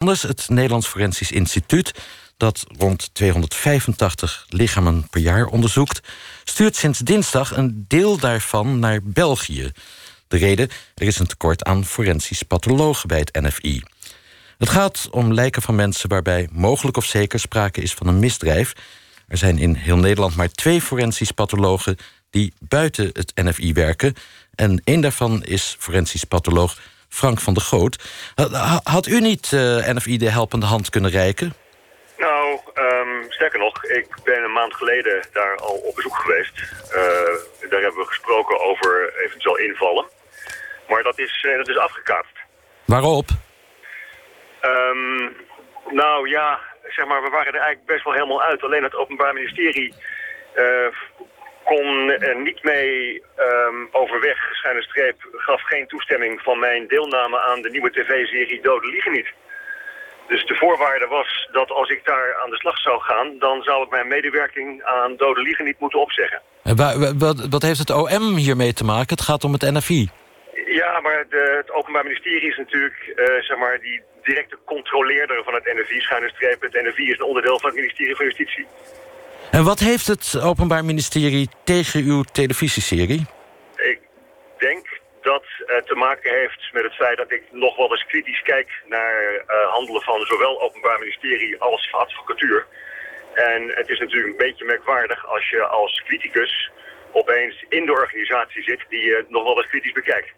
anders. Het Nederlands Forensisch Instituut, dat rond 285 lichamen per jaar onderzoekt, stuurt sinds dinsdag een deel daarvan naar België. De reden: er is een tekort aan forensisch pathologen bij het NFI. Het gaat om lijken van mensen waarbij mogelijk of zeker sprake is van een misdrijf. Er zijn in heel Nederland maar twee forensisch pathologen die buiten het NFI werken. En één daarvan is forensisch patholoog Frank van der Goot. Had u niet eh, NFI de helpende hand kunnen reiken? Nou, um, sterker nog, ik ben een maand geleden daar al op bezoek geweest. Uh, daar hebben we gesproken over eventueel invallen. Maar dat is, uh, dat is afgekaatst. Waarop? Um, nou ja, zeg maar, we waren er eigenlijk best wel helemaal uit. Alleen het Openbaar Ministerie uh, kon er niet mee um, overweg. Schijne streep gaf geen toestemming van mijn deelname aan de nieuwe tv-serie Dode Liegen niet. Dus de voorwaarde was dat als ik daar aan de slag zou gaan... dan zou ik mijn medewerking aan Dode Liegen niet moeten opzeggen. En wat, wat heeft het OM hiermee te maken? Het gaat om het NFI. Ja, maar de, het Openbaar Ministerie is natuurlijk uh, zeg maar, die directe controleerder van het NFI. Schuine streep, het NFI is een onderdeel van het ministerie van Justitie. En wat heeft het Openbaar Ministerie tegen uw televisieserie? Ik denk dat het te maken heeft met het feit dat ik nog wel eens kritisch kijk naar uh, handelen van zowel Openbaar Ministerie als advocatuur. En het is natuurlijk een beetje merkwaardig als je als criticus opeens in de organisatie zit die je nog wel eens kritisch bekijkt.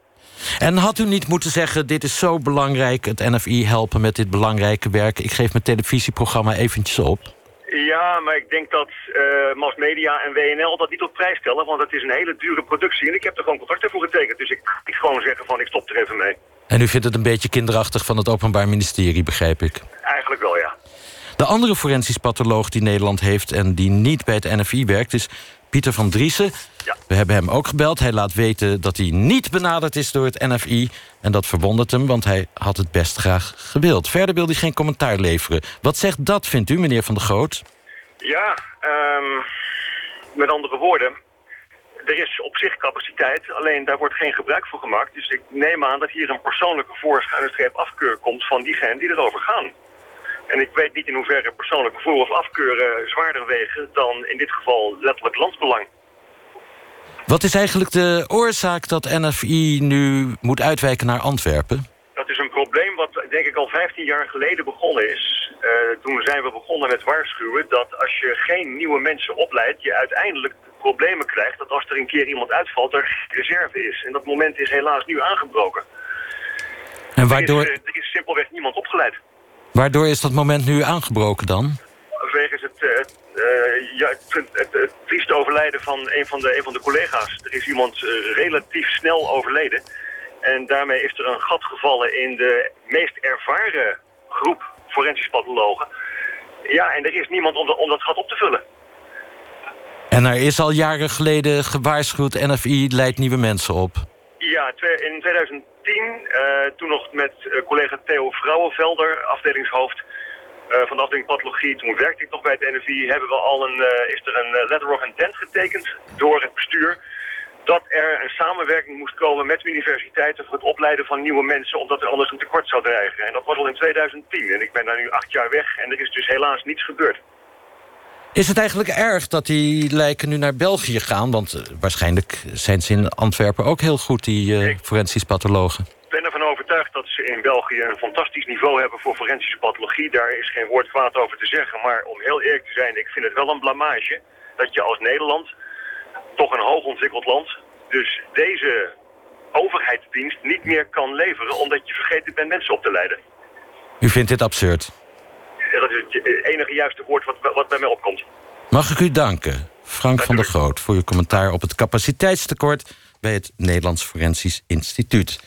En had u niet moeten zeggen, dit is zo belangrijk... het NFI helpen met dit belangrijke werk... ik geef mijn televisieprogramma eventjes op? Ja, maar ik denk dat uh, Mass Media en WNL dat niet op prijs stellen... want het is een hele dure productie en ik heb er gewoon contracten voor getekend. Dus ik kan gewoon zeggen van ik stop er even mee. En u vindt het een beetje kinderachtig van het Openbaar Ministerie, begrijp ik? Eigenlijk wel, ja. De andere forensisch patholoog die Nederland heeft... en die niet bij het NFI werkt, is Pieter van Driessen. Ja. We hebben hem ook gebeld. Hij laat weten dat hij niet benaderd is door het NFI. En dat verwondert hem, want hij had het best graag gewild. Verder wil hij geen commentaar leveren. Wat zegt dat, vindt u, meneer Van der Groot? Ja, um, met andere woorden... Er is op zich capaciteit, alleen daar wordt geen gebruik van gemaakt. Dus ik neem aan dat hier een persoonlijke voorschuine afkeur komt van diegenen die erover gaan. En ik weet niet in hoeverre persoonlijke voor- of afkeuren zwaarder wegen dan in dit geval letterlijk landsbelang. Wat is eigenlijk de oorzaak dat NFI nu moet uitwijken naar Antwerpen? Dat is een probleem wat denk ik al 15 jaar geleden begonnen is. Uh, toen zijn we begonnen met waarschuwen dat als je geen nieuwe mensen opleidt... je uiteindelijk problemen krijgt dat als er een keer iemand uitvalt er reserve is. En dat moment is helaas nu aangebroken. En waardoor... Er is, er is simpelweg niemand opgeleid. Waardoor is dat moment nu aangebroken dan? Wegens het, uh, ja, het, het, trieste overlijden van een van de, een van de collega's. Er is iemand uh, relatief snel overleden. En daarmee is er een gat gevallen in de meest ervaren groep forensisch pathologen. Ja, en er is niemand om, de, om dat gat op te vullen. En er is al jaren geleden gewaarschuwd... NFI leidt nieuwe mensen op. Ja, in 2010, uh, toen nog met uh, collega Theo Vrouwenvelder, afdelingshoofd uh, van de afdeling pathologie. Toen werkte ik nog bij het NFI. Hebben we al een, is er een letter of intent getekend door het bestuur dat er een samenwerking moest komen met universiteiten voor het opleiden van nieuwe mensen, omdat er anders een tekort zou dreigen. En dat was al in 2010 en ik ben daar nu acht jaar weg en er is dus helaas niets gebeurd. Is het eigenlijk erg dat die lijken nu naar België gaan? Want uh, waarschijnlijk zijn ze in Antwerpen ook heel goed, die uh, forensisch pathologen. Ik ben ervan overtuigd dat ze in België een fantastisch niveau hebben voor forensische pathologie. Daar is geen woord kwaad over te zeggen. Maar om heel eerlijk te zijn, ik vind het wel een blamage dat je als Nederland, toch een hoogontwikkeld land, dus deze overheidsdienst niet meer kan leveren omdat je vergeten bent mensen op te leiden. U vindt dit absurd? Dat is het enige juiste woord wat, wat bij mij opkomt. Mag ik u danken, Frank van der Groot... voor uw commentaar op het capaciteitstekort... bij het Nederlands Forensisch Instituut.